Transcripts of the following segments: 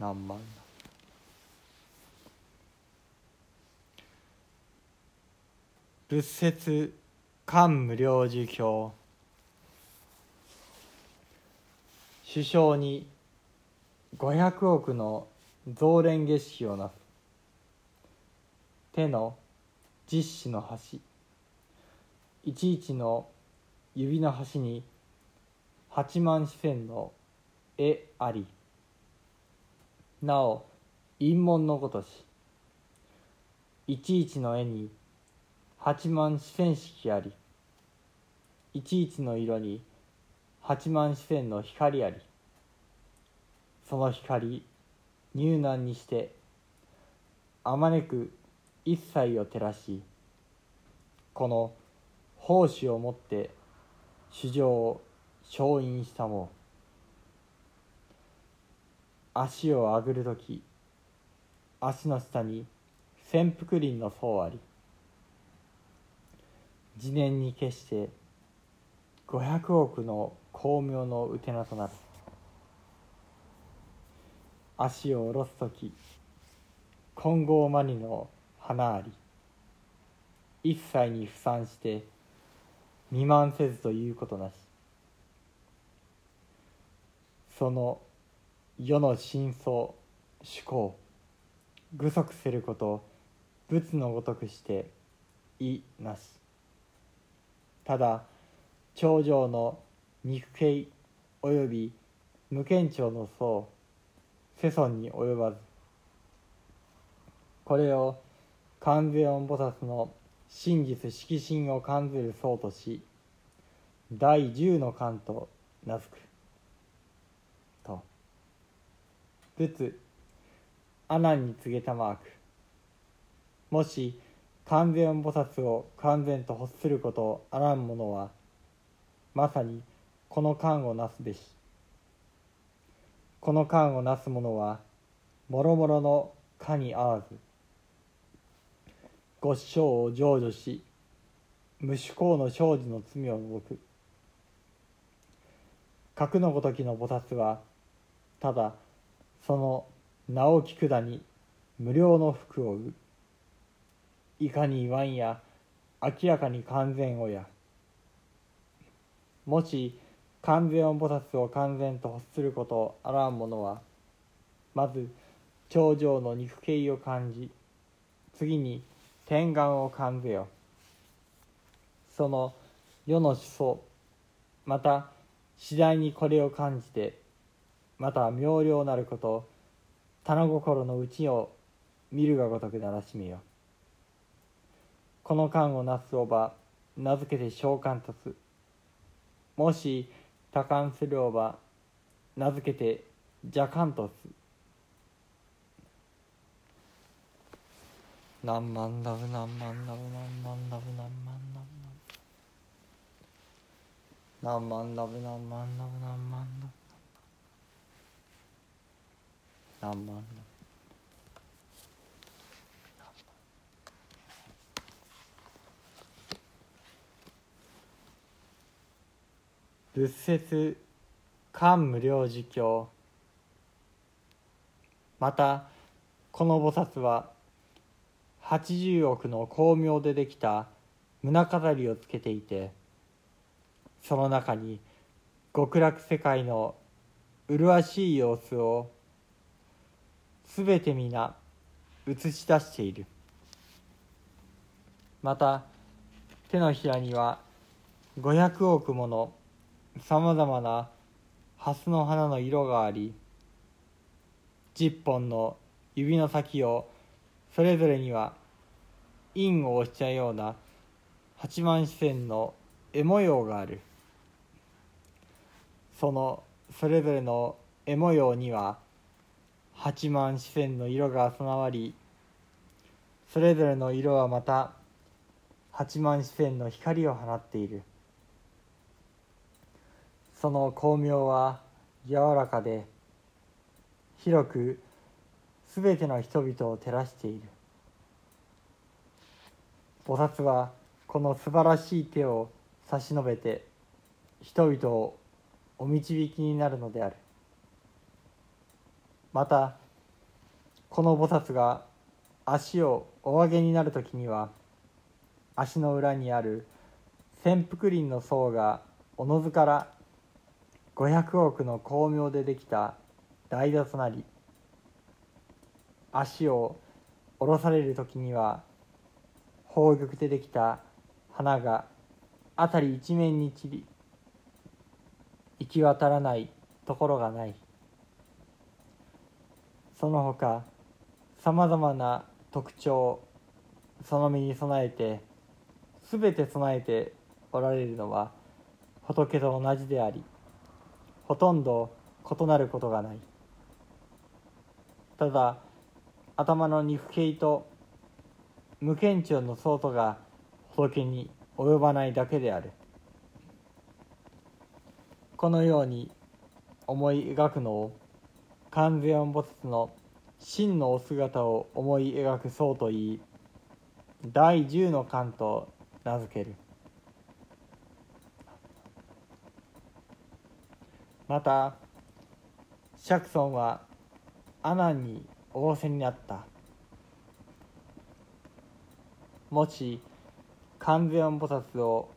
何万仏説漢無量寿経。首相に500億の増連儀式をなす。手の実子の端。いちいちの指の端に八万四千の絵あり。なお陰門のごとしいちいちの絵に八万四千式ありいちいちの色に八万四千の光ありその光入難にしてあまねく一切を照らしこの奉仕をもって主情を承認したもう足をあぐる時足の下に潜伏林の層あり次年に決して500億の巧妙のうてなとなる。足を下ろす時金剛マニの花あり一切に不散して未満せずということなし。その世の真相思考具足すること仏のごとくして意なし。ただ頂上の肉形および無堅調の層世尊に及ばずこれを観世音菩薩の真実色心を感ずる層とし第十の観と名付く仏阿南に告げたマーク。もし完全菩薩を完全と欲することをあらん者はまさにこの観をなすべし。この観をなす者はもろもろのかにあわず。ご師匠を成就し無主公の生じの罪を除く。格のごときの菩薩はただその名を聞くだに無料の服を売いかに言わんや明らかに完全をや。もし完全を菩薩を完全と欲することをあらん者はまず頂上の肉形を感じ次に天眼を感ぜよ。その世の思想また次第にこれを感じてまた妙量なること棚心のうちを見るがごとくならしめよ。この間をなすおば名付けて召喚とすもし多感するおば名付けて邪感とす何万ダブ何万ダブ何万ダブ何万ダブ。何万ダブ何万ダブ何万ダブ。何万仏説漢無量寿経。またこの菩薩は80億の光明でできた胸飾りをつけていてその中に極楽世界の麗しい様子をすべて皆映し出している。また手のひらには500億ものさまざまな蓮の花の色があり10本の指の先をそれぞれには印を押したような八万四千の絵模様がある。そのそれぞれの絵模様には八万四千の色が備わりそれぞれの色はまた八万四千の光を放っている。その光明は柔らかで広くすべての人々を照らしている。菩薩はこの素晴らしい手を差し伸べて人々をお導きになるのである。またこの菩薩が足をお上げになる時には足の裏にある潜伏林の層がおのずから500億の光明でできた台座となり足を下ろされる時には宝玉でできた花が辺り一面に散り行き渡らないところがない。その他さまざまな特徴その身に備えて全て備えておられるのは仏と同じでありほとんど異なることがない。ただ頭の肉形と無顕著の相当が仏に及ばないだけである。このように思い描くのを観世音菩薩の真のお姿を思い描く僧といい第十の観と名付ける。また釈尊は阿南に仰せになった。もし観世音菩薩を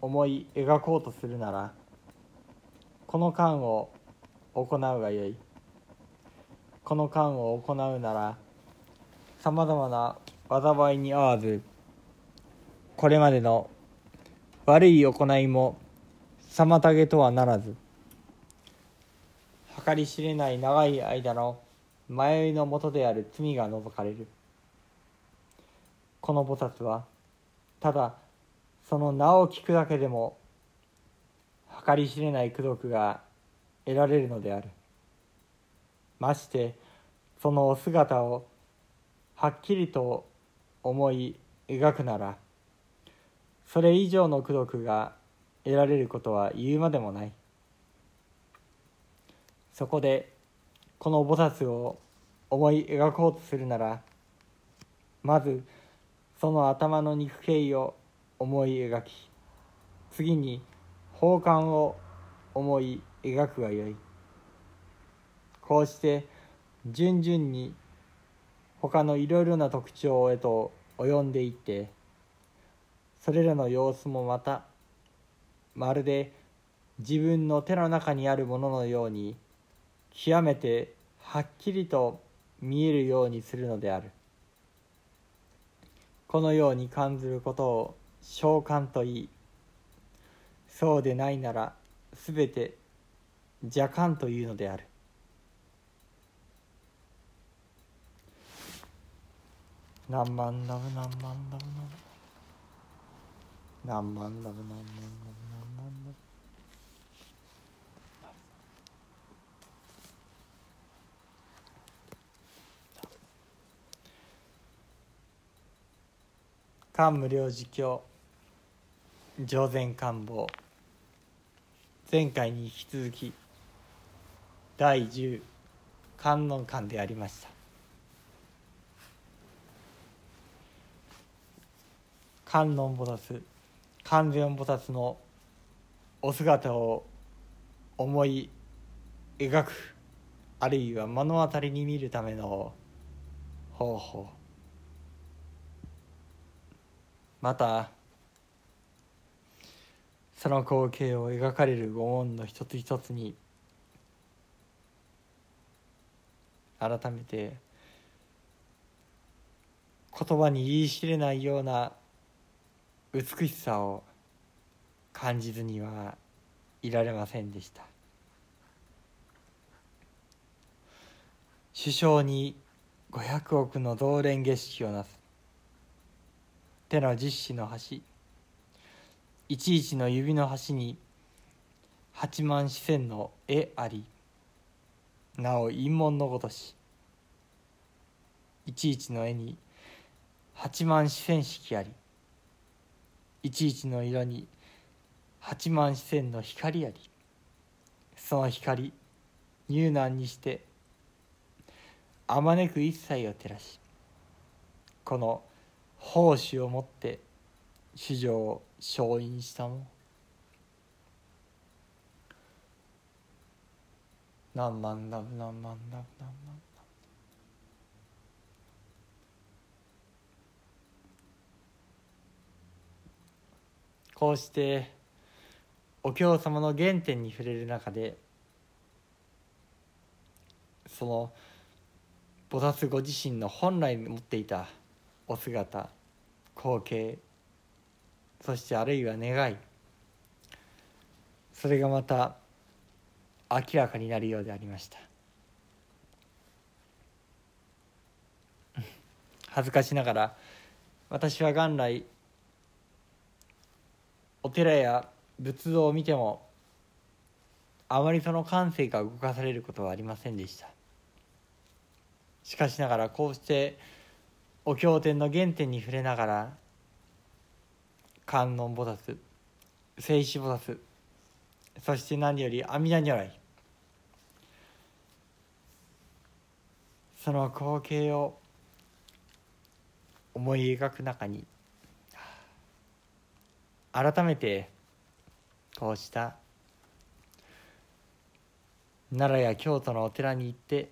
思い描こうとするならこの観を行うがよい。この間を行うならさまざまな災いに合わずこれまでの悪い行いも妨げとはならず計り知れない長い間の迷いのもとである罪が除かれる。この菩薩はただその名を聞くだけでも計り知れない功徳が得られるのである。ましてそのお姿をはっきりと思い描くならそれ以上の功徳が得られることは言うまでもない。そこでこの菩薩を思い描こうとするならまずその頭の肉形を思い描き次に宝冠を思い描くがよい。こうして順々に他のいろいろな特徴へと及んでいってそれらの様子もまたまるで自分の手の中にあるもののように極めてはっきりと見えるようにするのである。このように感ずることを召喚といいそうでないなら全て邪感というのである。何万ダブ何万ダブ何万ダブ何万ダブ何万ダブ漢無量寿経上善官房前回に引き続き第10観音館でありました観音菩薩観世音菩薩のお姿を思い描くあるいは目の当たりに見るための方法。またその光景を描かれる御恩の一つ一つに改めて言葉に言い知れないような美しさを感じずにはいられませんでした。首相に500億の増連月式をなす。手の実子の端いちいちの指の端に八万四千の絵あり。なお陰門のごとし。いちいちの絵に八万四千色あり。いちいちの色に八万四千の光あり。その光入難にしてあまねく一切を照らしこの奉仕をもって主女を勝因したも何万何万何万何万。こうしてお経様の原点に触れる中でその菩薩ご自身の本来持っていたお姿光景そしてあるいは願いそれがまた明らかになるようでありました。恥ずかしながら私は元来お寺や仏像を見てもあまりその感性が動かされることはありませんでした。しかしながらこうしてお経典の原点に触れながら観音菩薩聖子菩薩そして何より阿弥陀如来その光景を思い描く中に改めてこうした奈良や京都のお寺に行って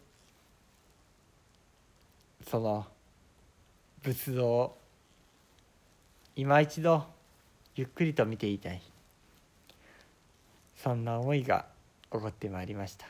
その仏像を今一度ゆっくりと見ていたい。そんな思いが起こってまいりました。